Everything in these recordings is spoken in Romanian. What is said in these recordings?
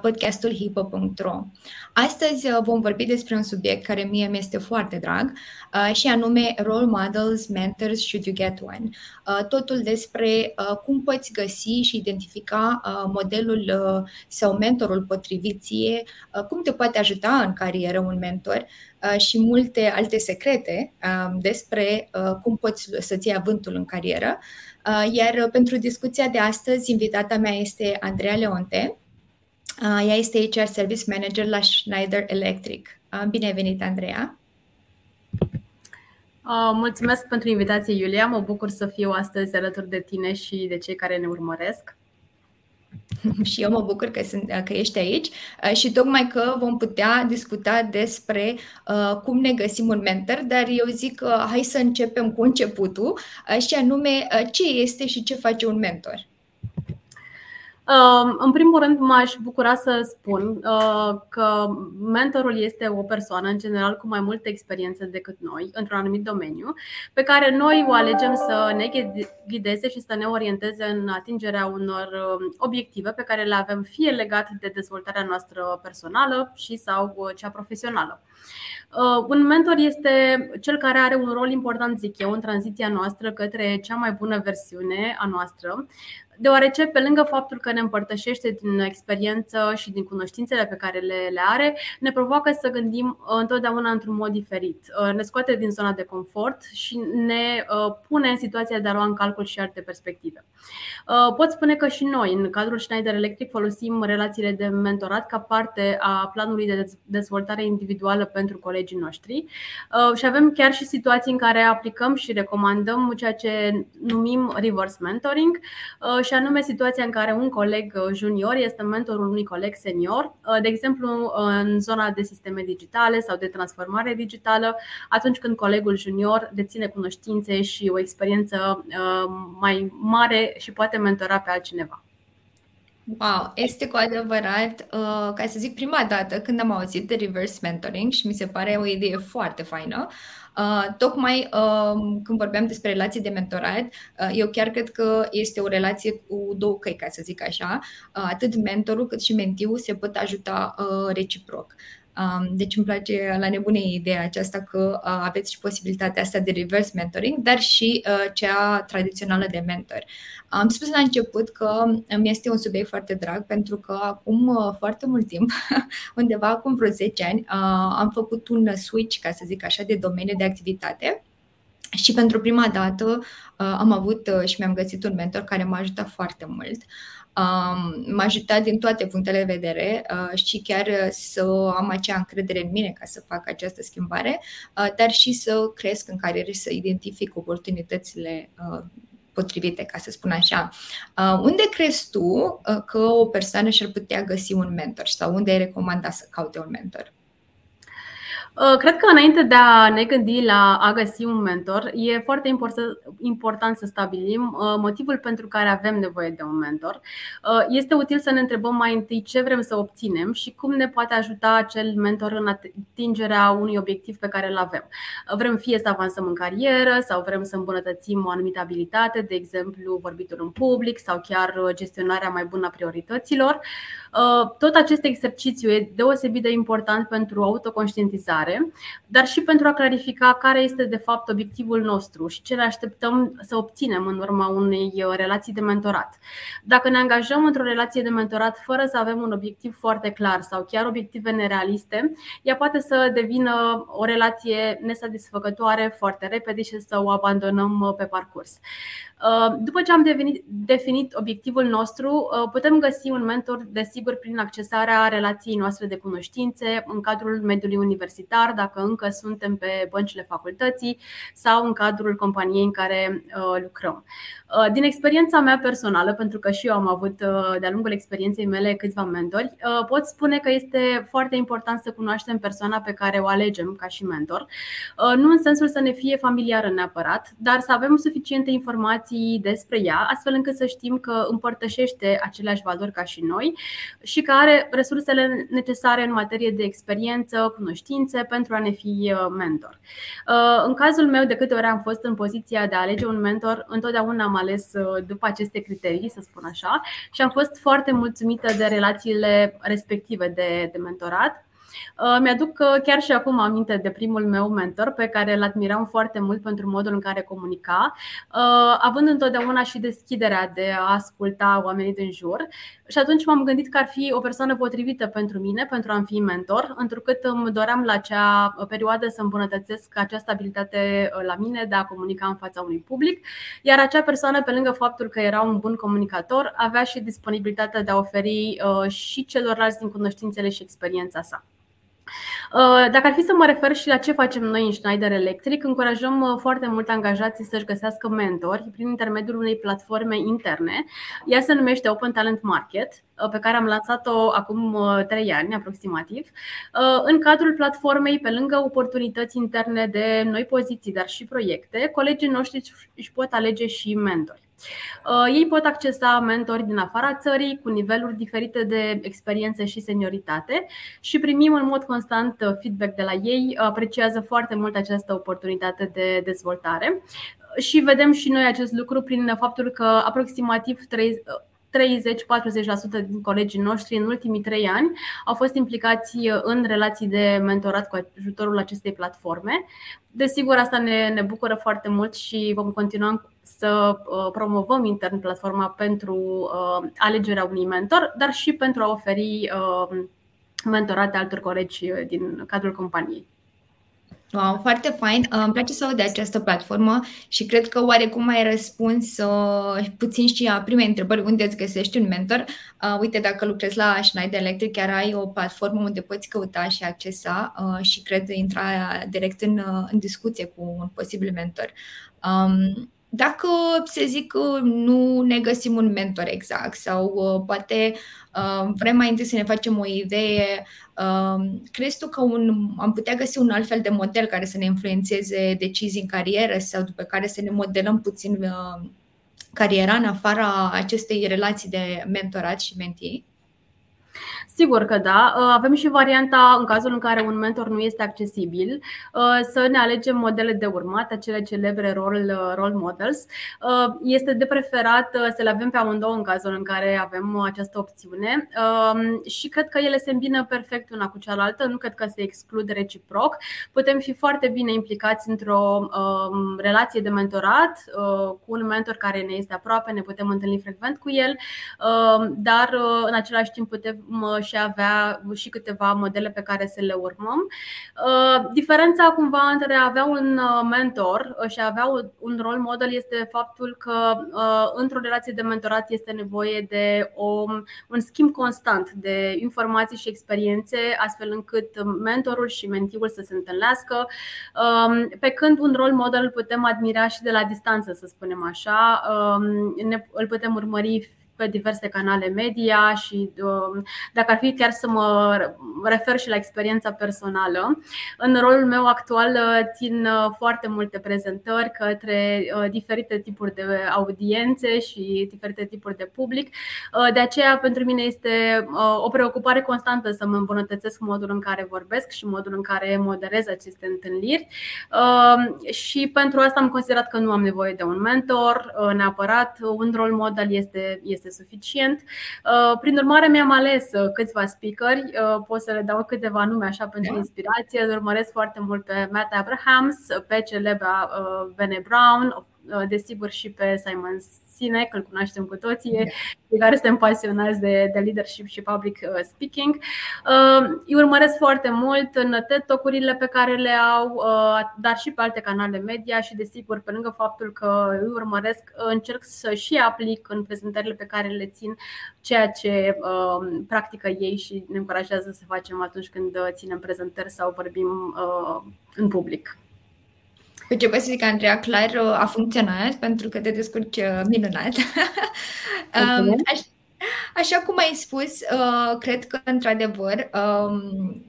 podcastul hipo.ro. Astăzi uh, vom vorbi despre un subiect care mie mi este foarte drag uh, și anume Role Models, Mentors, Should You Get One. Uh, totul despre cum poți găsi și identifica modelul sau mentorul potrivit ție, cum te poate ajuta în carieră un mentor și multe alte secrete despre cum poți să-ți iei avântul în carieră. Iar pentru discuția de astăzi, invitata mea este Andreea Leonte, Uh, ea este HR Service Manager la Schneider Electric. Uh, bine ai venit, Andreea! Uh, mulțumesc pentru invitație, Iulia. Mă bucur să fiu astăzi alături de tine și de cei care ne urmăresc. și eu mă bucur că, sunt, că ești aici și tocmai că vom putea discuta despre uh, cum ne găsim un mentor, dar eu zic uh, hai să începem cu începutul uh, și anume uh, ce este și ce face un mentor. În primul rând, m-aș bucura să spun uh, că mentorul este o persoană, în general, cu mai multe experiențe decât noi, într-un anumit domeniu, pe care noi o alegem să ne ghideze și să ne orienteze în atingerea unor um, obiective pe care le avem fie legate de dezvoltarea noastră personală și sau uh, cea profesională. Uh, un mentor este cel care are un rol important, zic eu, în tranziția noastră către cea mai bună versiune a noastră, deoarece pe lângă faptul că ne împărtășește din experiență și din cunoștințele pe care le, le are, ne provoacă să gândim uh, întotdeauna într-un mod diferit. Uh, ne scoate din zona de confort și ne pune în situația de a lua în calcul și alte perspective. Pot spune că și noi, în cadrul Schneider Electric, folosim relațiile de mentorat ca parte a planului de dezvoltare individuală pentru colegi colegii noștri uh, și avem chiar și situații în care aplicăm și recomandăm ceea ce numim reverse mentoring uh, și anume situația în care un coleg junior este mentorul unui coleg senior, uh, de exemplu în zona de sisteme digitale sau de transformare digitală, atunci când colegul junior deține cunoștințe și o experiență mai mare și poate mentora pe altcineva. Wow, este cu adevărat, uh, ca să zic, prima dată când am auzit de reverse mentoring și mi se pare o idee foarte faină. Uh, tocmai uh, când vorbeam despre relații de mentorat, uh, eu chiar cred că este o relație cu două căi, ca să zic așa. Uh, atât mentorul cât și mentiul se pot ajuta uh, reciproc. Deci îmi place la nebunie ideea aceasta că aveți și posibilitatea asta de reverse mentoring, dar și cea tradițională de mentor. Am spus la început că mi este un subiect foarte drag pentru că acum foarte mult timp, undeva acum vreo 10 ani, am făcut un switch, ca să zic așa, de domeniu de activitate. Și pentru prima dată am avut și mi-am găsit un mentor care m-a ajutat foarte mult. Um, m-a ajutat din toate punctele de vedere uh, și chiar să am acea încredere în mine ca să fac această schimbare, uh, dar și să cresc în carieră și să identific oportunitățile uh, potrivite, ca să spun așa. Uh, unde crezi tu uh, că o persoană și-ar putea găsi un mentor sau unde ai recomanda să caute un mentor? Uh, cred că înainte de a ne gândi la a găsi un mentor, e foarte important să stabilim uh, motivul pentru care avem nevoie de un mentor. Uh, este util să ne întrebăm mai întâi ce vrem să obținem și cum ne poate ajuta acel mentor în atingerea unui obiectiv pe care îl avem. Vrem fie să avansăm în carieră sau vrem să îmbunătățim o anumită abilitate, de exemplu vorbitul în public sau chiar gestionarea mai bună a priorităților. Tot acest exercițiu e deosebit de important pentru autoconștientizare, dar și pentru a clarifica care este de fapt obiectivul nostru și ce ne așteptăm să obținem în urma unei uh, relații de mentorat. Dacă ne angajăm într-o relație de mentorat fără să avem un obiectiv foarte clar sau chiar obiective nerealiste, ea poate să devină o relație nesatisfăcătoare foarte repede și să o abandonăm uh, pe parcurs. Uh, după ce am devenit, definit obiectivul nostru, uh, putem găsi un mentor, desigur, prin accesarea relației noastre de cunoștințe în cadrul mediului universitar universitar, dacă încă suntem pe băncile facultății sau în cadrul companiei în care lucrăm. Uh, din experiența mea personală, pentru că și eu am avut uh, de-a lungul experienței mele câțiva mentori, uh, pot spune că este foarte important să cunoaștem persoana pe care o alegem ca și mentor. Nu în sensul să ne fie familiară neapărat, dar să avem suficiente informații despre ea, astfel încât să știm că împărtășește aceleași valori ca și noi și că are resursele necesare în materie de experiență, cunoștințe pentru a ne fi mentor. În cazul meu, de câte ori am fost în poziția de a alege un mentor, întotdeauna am ales uh, după aceste criterii, să spun așa, și am fost foarte mulțumită de relațiile respective de, de mentorat. Uh, mi-aduc uh, chiar și acum aminte de primul meu mentor pe care îl admiram foarte mult pentru modul în care comunica, având întotdeauna și deschiderea de a asculta oamenii din jur. Și atunci m-am gândit că ar fi o persoană potrivită pentru mine, pentru a-mi fi mentor, întrucât îmi doream la acea perioadă să îmbunătățesc această abilitate la mine de a comunica în fața unui public, iar acea persoană, pe lângă faptul că era un bun comunicator, avea și disponibilitatea de a oferi și celorlalți din cunoștințele și experiența sa. Uh, dacă ar fi să mă refer și la ce facem noi în Schneider Electric, încurajăm uh, foarte mult angajații să-și găsească mentori prin intermediul unei platforme interne. Ea se numește Open Talent Market, uh, pe care am lansat-o acum 3 ani aproximativ. În cadrul platformei, pe lângă oportunități interne de noi poziții, dar și proiecte, colegii noștri își pot alege și mentori. Uh, ei pot accesa mentori din afara țării cu niveluri diferite de experiență și senioritate și primim în mod constant uh, feedback de la ei. Apreciază foarte mult această oportunitate de dezvoltare și vedem și noi acest lucru prin faptul că aproximativ 30-40% din colegii noștri în ultimii trei ani au fost implicați în relații de mentorat cu ajutorul acestei platforme. Desigur, asta ne, ne bucură foarte mult și vom continua să uh, promovăm intern platforma pentru uh, alegerea unui mentor, dar și pentru a oferi uh, mentorate altor colegi din cadrul companiei. Wow, foarte fain. Îmi place să aud de această platformă și cred că oarecum ai răspuns uh, puțin și a primei întrebări unde îți găsești un mentor. Uh, uite, dacă lucrezi la Schneider Electric, chiar ai o platformă unde poți căuta și accesa uh, și cred intra direct în, în discuție cu un posibil mentor. Um, dacă, se zic, nu ne găsim un mentor exact sau uh, poate uh, vrem mai întâi să ne facem o idee, uh, crezi tu că un, am putea găsi un alt fel de model care să ne influențeze decizii în carieră sau după care să ne modelăm puțin uh, cariera în afara acestei relații de mentorat și mentii? Sigur că da. Uh, avem și varianta în cazul în care un mentor nu este accesibil, uh, să ne alegem modele de urmat, acele celebre role, uh, role models. Este de preferat să le avem pe amândouă în cazul în care avem această opțiune um, și cred că ele se îmbină perfect una cu cealaltă, nu cred că se exclud reciproc. Putem fi foarte bine implicați într-o um, relație de mentorat cu un mentor care ne este aproape, ne putem întâlni frecvent cu el, um, dar în același timp putem și avea și câteva modele pe care să le urmăm. Uh, diferența cumva între a avea un uh, mentor și a avea un rol model este faptul că uh, într-o relație de mentorat este nevoie de o, un schimb constant de informații și experiențe, astfel încât mentorul și mentiul să se întâlnească, um, pe când un rol model îl putem admira și de la distanță, să spunem așa, um, îl putem urmări pe diverse canale media și um, dacă ar fi chiar să mă refer și la experiența personală, în rolul meu actual uh, țin uh, foarte multe prezentări către uh, diferite tipuri de audiențe și diferite tipuri de public. De aceea, pentru mine este o preocupare constantă să mă îmbunătățesc modul în care vorbesc și modul în care moderez aceste întâlniri. Um, și pentru asta am considerat că nu am nevoie de un mentor neapărat. Un rol model este, este este suficient. Uh, prin urmare, mi-am ales uh, câțiva speakeri, uh, pot să le dau câteva nume așa pentru da. inspirație. Îl urmăresc foarte mult pe Matt Abrahams, pe celebra Bene Brown, desigur și pe Simon Sinek, îl cunoaștem cu toții, da. de care suntem pasionați de, de leadership și public speaking. Îi urmăresc foarte mult în TED Talk-urile pe care le au, dar și pe alte canale media și desigur, pe lângă faptul că îi urmăresc, încerc să și aplic în prezentările pe care le țin ceea ce uh, practică ei și ne încurajează să facem atunci când ținem prezentări sau vorbim uh, în public. Cu ce pot să zic, Andreea, clar a funcționat pentru că te descurci uh, minunat. um, aș, așa cum ai spus, uh, cred că, într-adevăr, um,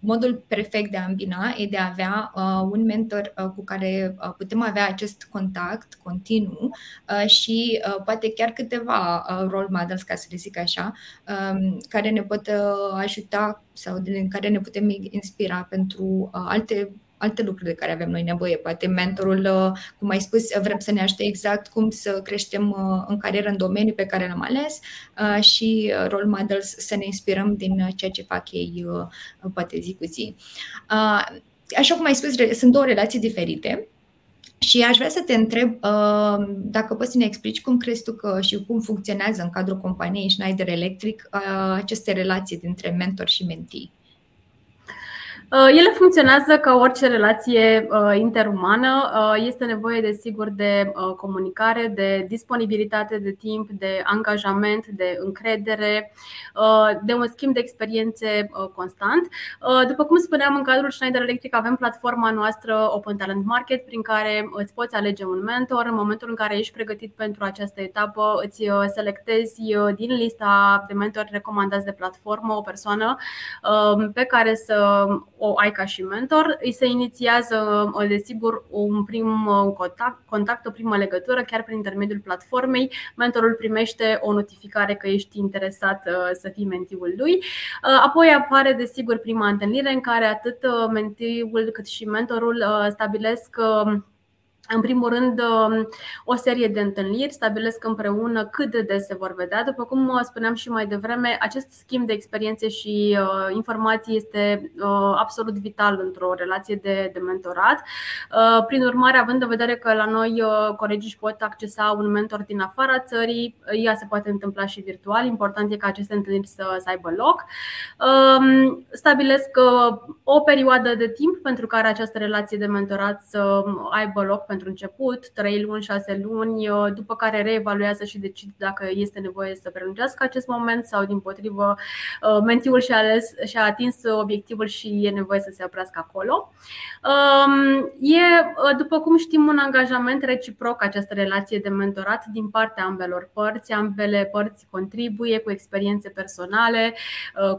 modul perfect de a îmbina e de a avea uh, un mentor uh, cu care uh, putem avea acest contact continuu uh, și uh, poate chiar câteva uh, role models, ca să le zic așa, um, care ne pot uh, ajuta sau din care ne putem inspira pentru uh, alte alte lucruri de care avem noi nevoie. Poate mentorul, uh, cum ai spus, vrem să ne ajute exact cum să creștem uh, în carieră în domeniul pe care l-am ales uh, și role models să ne inspirăm din ceea ce fac ei poate zi cu zi. Așa cum ai spus, sunt două relații diferite. Și aș vrea să te întreb uh, dacă poți să ne explici cum crezi tu că și cum funcționează în cadrul companiei Schneider Electric uh, aceste relații dintre mentor și mentee. Uh, ele funcționează ca orice relație uh, interumană. Uh, este nevoie, desigur, de comunicare, de disponibilitate de timp, de angajament, de încredere, de un schimb de experiențe constant. După cum spuneam, în cadrul Schneider Electric avem platforma noastră Open Talent Market, prin care îți poți alege un mentor. În momentul în care ești pregătit pentru această etapă, îți selectezi din lista de mentori recomandați de platformă o persoană pe care să o ai ca și mentor. Îi se inițiază, desigur, un prim contact, contact, o primă legătură, chiar prin intermediul platformei. Mentorul primește o notificare că ești interesat uh, să fii mentiul lui. Uh, apoi apare, desigur, prima întâlnire în care atât uh, mentiul cât și mentorul stabilesc în primul rând, um, o serie de întâlniri stabilesc împreună cât de des se vor vedea. După cum uh, spuneam și mai devreme, acest schimb de experiențe și uh, informații este uh, absolut vital într-o relație de, de mentorat. Prin urmare, având în vedere că la noi colegii își pot accesa un mentor din afara țării, ea se poate întâmpla și virtual. Important e ca aceste întâlniri să, să aibă loc. Um, stabilesc o perioadă de timp pentru care această relație de mentorat să aibă loc pentru început, 3 luni, 6 luni, uh, după care reevaluează și decide dacă este nevoie să prelungească acest moment sau, din potrivă, uh, mentiul și-a, ales, și-a atins obiectivul și e nevoie să se oprească acolo. Um, e, uh, după cum știm, un angajament reciproc această relație de mentorat din partea ambelor părți. Ambele părți contribuie cu experiențe personale,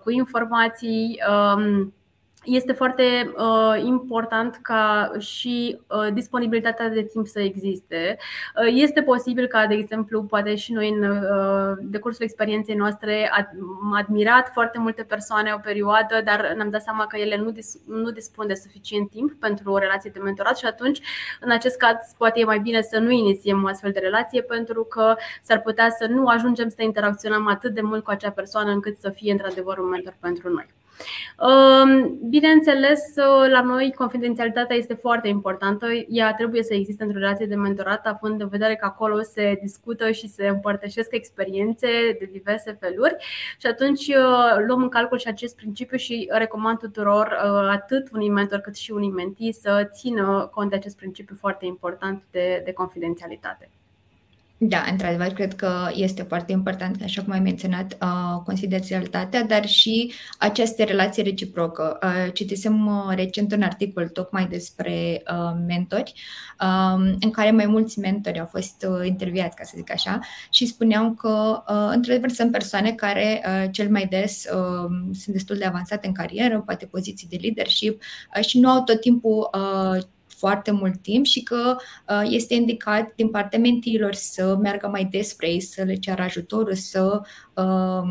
cu informații um, este foarte uh, important ca și uh, disponibilitatea de timp să existe. Uh, este posibil ca, de exemplu, poate și noi în uh, decursul experienței noastre am admirat foarte multe persoane o perioadă, dar ne-am dat seama că ele nu, dis- nu dispun de suficient timp pentru o relație de mentorat și atunci, în acest caz, poate e mai bine să nu inițiem o astfel de relație pentru că s-ar putea să nu ajungem să interacționăm atât de mult cu acea persoană încât să fie într-adevăr un mentor pentru noi. Bineînțeles, la noi confidențialitatea este foarte importantă. Ea trebuie să existe într-o relație de mentorat, având în vedere că acolo se discută și se împărtășesc experiențe de diverse feluri. Și atunci uh, luăm în calcul și acest principiu și recomand tuturor, uh, atât unui mentor cât și unui mentee, să țină cont de acest principiu foarte important de, de confidențialitate. Da, într-adevăr, cred că este foarte important, așa cum ai menționat, uh, confidențialitatea, dar și aceste relații reciprocă. Uh, citisem uh, recent un articol tocmai despre uh, mentori, uh, în care mai mulți mentori au fost uh, interviați, ca să zic așa, și spuneau că, uh, într-adevăr, sunt persoane care uh, cel mai des uh, sunt destul de avansate în carieră, poate poziții de leadership uh, și nu au tot timpul uh, foarte mult timp și că uh, este indicat din partea mentiilor să meargă mai des spre ei, să le ceară ajutorul, să uh,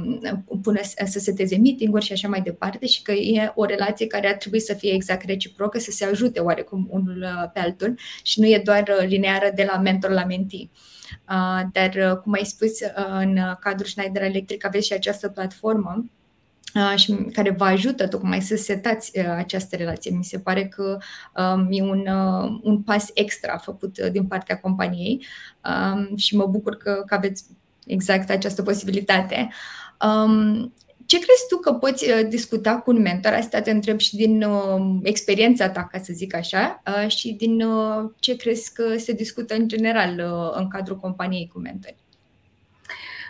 pună, să seteze meeting-uri și așa mai departe și că e o relație care ar trebui să fie exact reciprocă, să se ajute oarecum unul uh, pe altul și nu e doar lineară de la mentor la mentii. Dar, cum ai spus, în cadrul Schneider Electric aveți și această platformă și care vă ajută tocmai să setați această relație. Mi se pare că um, e un, un pas extra făcut din partea companiei um, și mă bucur că, că aveți exact această posibilitate. Um, ce crezi tu că poți uh, discuta cu un mentor? Asta te întreb și din uh, experiența ta, ca să zic așa, uh, și din uh, ce crezi că se discută în general uh, în cadrul companiei cu mentori.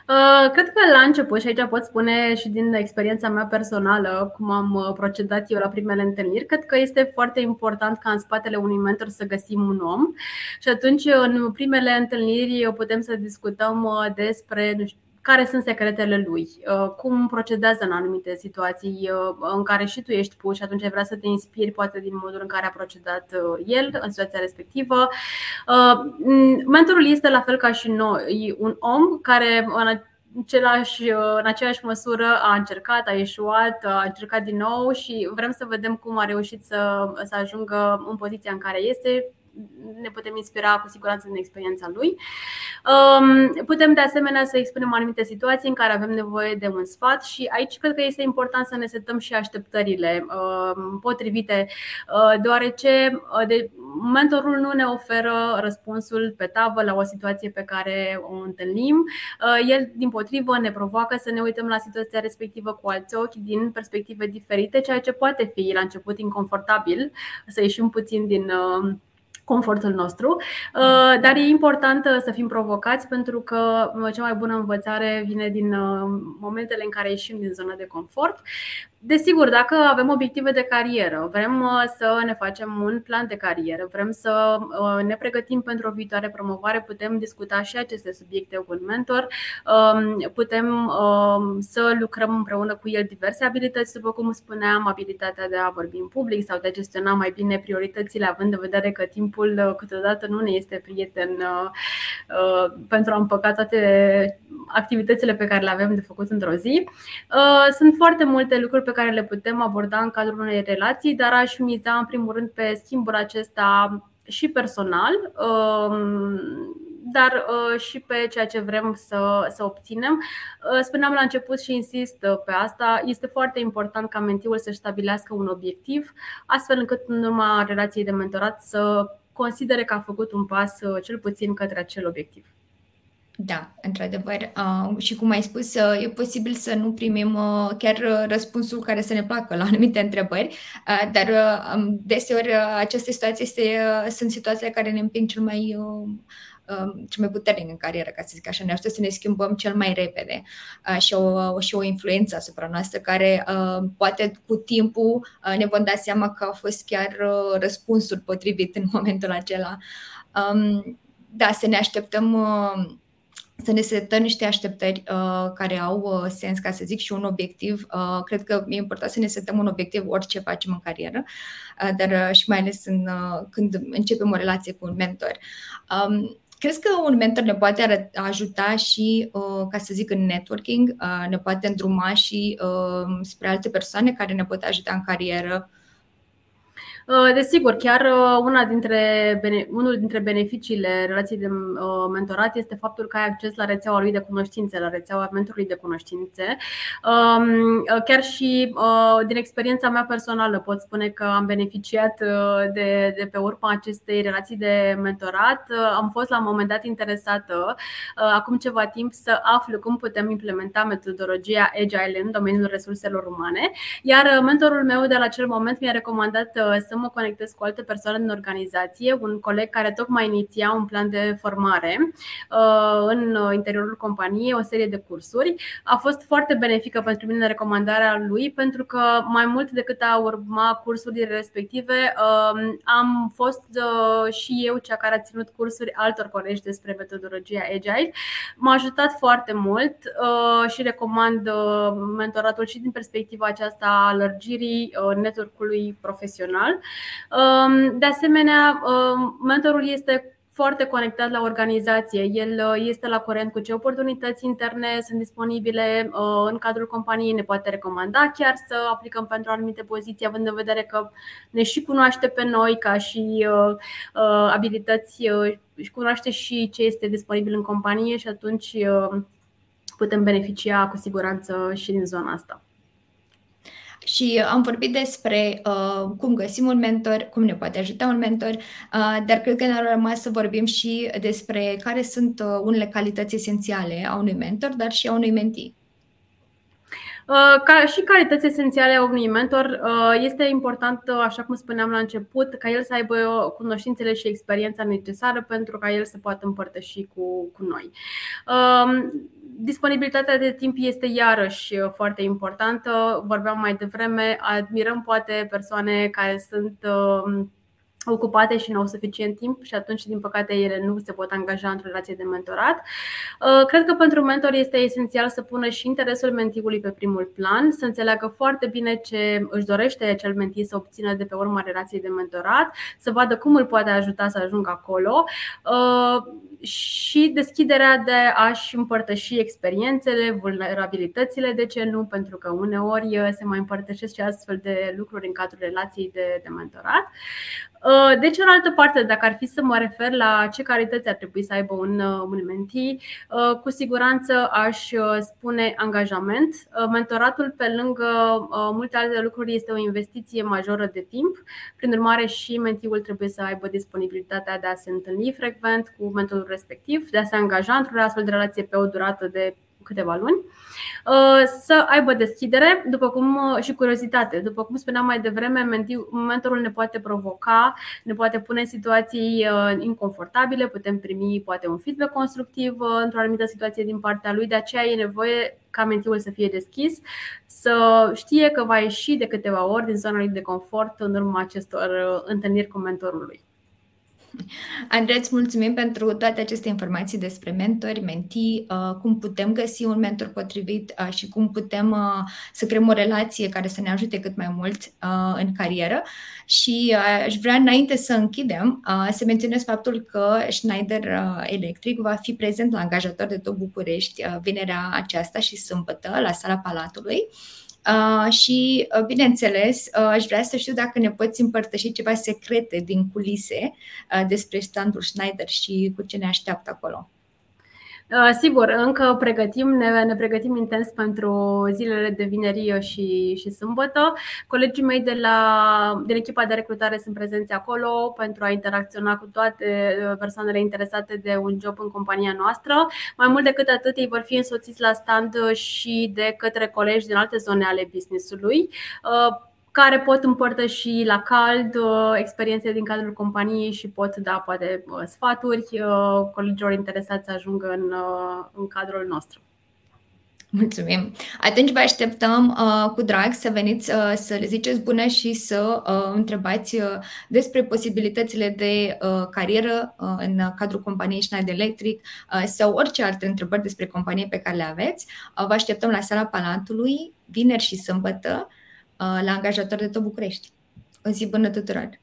Uh, cred că la început, și aici pot spune și din experiența mea personală, cum am uh, procedat eu la primele întâlniri, cred că este foarte important ca în spatele unui mentor să găsim un om. Și atunci, în primele întâlniri, putem să discutăm despre, nu știu, care sunt secretele lui, uh, cum procedează în anumite situații uh, în care și tu ești pus și atunci vrea să te inspiri poate din modul în care a procedat uh, el în situația respectivă. Mentorul este la fel ca și noi, un om care în același, în aceeași măsură a încercat, a ieșuat, a încercat din nou și vrem să vedem cum a reușit să, să ajungă în poziția în care este ne putem inspira cu siguranță din experiența lui. Um, putem de asemenea să expunem anumite situații în care avem nevoie de un sfat și aici cred că este important să ne setăm și așteptările um, potrivite, uh, deoarece uh, de mentorul nu ne oferă răspunsul pe tavă la o situație pe care o întâlnim. Uh, el, din potrivă, ne provoacă să ne uităm la situația respectivă cu alți ochi din perspective diferite, ceea ce poate fi la început inconfortabil, să ieșim puțin din confortul nostru, uh, dar e important uh, să fim provocați pentru că uh, cea mai bună învățare vine din momentele în care ieșim din zona de confort. Desigur, dacă avem obiective de carieră, vrem uh, să ne facem un plan de carieră, vrem să uh, ne pregătim pentru o viitoare promovare, putem discuta și aceste subiecte cu un mentor, um, putem um, să lucrăm împreună cu el diverse abilități, după cum spuneam, abilitatea de a vorbi în public sau de a gestiona mai bine prioritățile, având în vedere că timpul uh, câteodată nu ne este prieten pentru a împăca toate activitățile pe care le avem de făcut într-o zi. Sunt foarte multe lucruri pe care le putem aborda în cadrul unei relații, dar aș miza în primul rând pe schimbul acesta și personal, um, dar uh, și pe ceea ce vrem să, să obținem. Uh, spuneam la început și insist pe asta, este foarte important ca mentiul să stabilească un obiectiv, astfel încât în urma relației de mentorat să considere că a făcut un pas uh, cel puțin către acel obiectiv. Da, într-adevăr. Uh, și cum ai spus, uh, e posibil să nu primim uh, chiar uh, răspunsul care să ne placă la anumite întrebări, uh, dar uh, um, deseori uh, această situație este, uh, sunt situațiile care ne împing cel mai, uh, uh, cel mai puternic în carieră, ca să zic așa. Ne ajută să ne schimbăm cel mai repede uh, și, o, și o influență asupra noastră care uh, poate cu timpul uh, ne vom da seama că a fost chiar uh, răspunsul potrivit în momentul acela. Um, da, să ne așteptăm uh, să ne setăm niște așteptări uh, care au uh, sens, ca să zic, și un obiectiv. Uh, cred că e important să ne setăm un obiectiv orice facem în carieră, uh, dar uh, și mai ales în, uh, când începem o relație cu un mentor. Um, Crezi că un mentor ne poate ajuta și, uh, ca să zic, în networking, uh, ne poate îndruma și uh, spre alte persoane care ne pot ajuta în carieră Uh, desigur, chiar uh, una dintre, unul dintre beneficiile relației de uh, mentorat este faptul că ai acces la rețeaua lui de cunoștințe, la rețeaua mentorului de cunoștințe. Um, chiar și din experiența mea personală pot spune că am beneficiat de, de pe urma acestei relații de mentorat. Am fost la un moment dat interesată, acum ceva timp, să aflu cum putem implementa metodologia Agile în domeniul resurselor umane, iar mentorul meu de la acel moment mi-a recomandat să mă conectez cu alte persoane din organizație, un coleg care tocmai iniția un plan de formare uh, în interiorul companiei, o serie de cursuri. A fost foarte benefică pentru mine recomandarea lui, pentru că mai mult decât a urma cursurile respective, uh, am fost uh, și eu cea care a ținut cursuri altor colegi despre metodologia Agile. M-a ajutat foarte mult și recomand mentoratul și din perspectiva aceasta a lărgirii network-ului profesional. Um, de asemenea, um, mentorul este foarte conectat la organizație. El uh, este la curent cu ce oportunități interne sunt disponibile uh, în cadrul companiei, ne poate recomanda chiar să aplicăm pentru anumite poziții, având în vedere că ne și cunoaște pe noi ca și uh, abilități și cunoaște și ce este disponibil în companie și atunci putem beneficia cu siguranță și din zona asta. Și am vorbit despre uh, cum găsim un mentor, cum ne poate ajuta un mentor, uh, dar cred că ne-a rămas să vorbim și despre care sunt uh, unele calități esențiale a unui mentor, dar și a unui mentee. Uh, ca și calități esențiale a unui mentor, uh, este important, uh, așa cum spuneam la început, ca el să aibă cunoștințele și experiența necesară pentru ca el să poată împărtăși cu, cu noi. Um, disponibilitatea de timp este iarăși foarte importantă. Vorbeam mai devreme, admirăm poate persoane care sunt ocupate și nu au suficient timp și atunci, din păcate, ele nu se pot angaja într-o relație de mentorat. Uh, cred că pentru mentor este esențial să pună și interesul mentigului pe primul plan, să înțeleagă foarte bine ce își dorește acel mentii să obțină de pe urma relației de mentorat, să vadă cum îl poate ajuta să ajungă acolo uh, și deschiderea de a-și împărtăși experiențele, vulnerabilitățile, de ce nu, pentru că uneori uh, se mai împărtășesc și astfel de lucruri în cadrul relației de, de mentorat. Uh, de cealaltă parte, dacă ar fi să mă refer la ce calități ar trebui să aibă un, uh, un mentee, uh, cu siguranță aș spune angajament. Mentoratul, pe lângă multe alte lucruri, este o investiție majoră de timp. Prin urmare, și mentiul trebuie să aibă disponibilitatea de a se întâlni frecvent cu mentorul respectiv, de a se angaja într-o astfel de relație pe o durată de câteva luni, uh, să aibă deschidere după cum, uh, și curiozitate. După cum spuneam mai devreme, mentorul ne poate provoca, ne poate pune în situații uh, inconfortabile, putem primi poate un feedback constructiv într-o anumită situație din partea lui, de aceea e nevoie ca mentiul să fie deschis, să știe că va ieși de câteva ori din zona lui de confort în urma acestor întâlniri cu mentorul lui. Andrei, îți mulțumim pentru toate aceste informații despre mentori, mentii, uh, cum putem găsi un mentor potrivit uh, și cum putem uh, să creăm o relație care să ne ajute cât mai mult în carieră. Și aș vrea, înainte să închidem, să menționez faptul că Schneider Electric va fi prezent la angajator de tot București vinerea aceasta și sâmbătă la sala Palatului. Uh, și, uh, bineînțeles, uh, aș vrea să știu dacă ne poți împărtăși ceva secrete din culise uh, despre standul Schneider și cu ce ne așteaptă acolo. Uh, sigur, încă pregătim, ne, ne pregătim intens pentru zilele de vineri și, și sâmbătă. Colegii mei de la de echipa de recrutare sunt prezenți acolo pentru a interacționa cu toate uh, persoanele interesate de un job în compania noastră. Mai mult decât atât, ei vor fi însoțiți la stand și de către colegi din alte zone ale businessului uh, care pot împărtăși la cald uh, experiențe din cadrul companiei și pot da poate uh, sfaturi uh, colegilor interesați să ajungă în, în cadrul nostru. Mulțumim! Atunci vă așteptăm uh, cu drag să veniți uh, să le ziceți bună și să uh, întrebați uh, despre posibilitățile de uh, carieră uh, în cadrul companiei Schneider Electric uh, sau orice alte întrebări despre companie pe care le aveți. Uh, vă așteptăm la sala Palatului, vineri și sâmbătă, Uh, la angajator de tot București. O zi bună tuturor!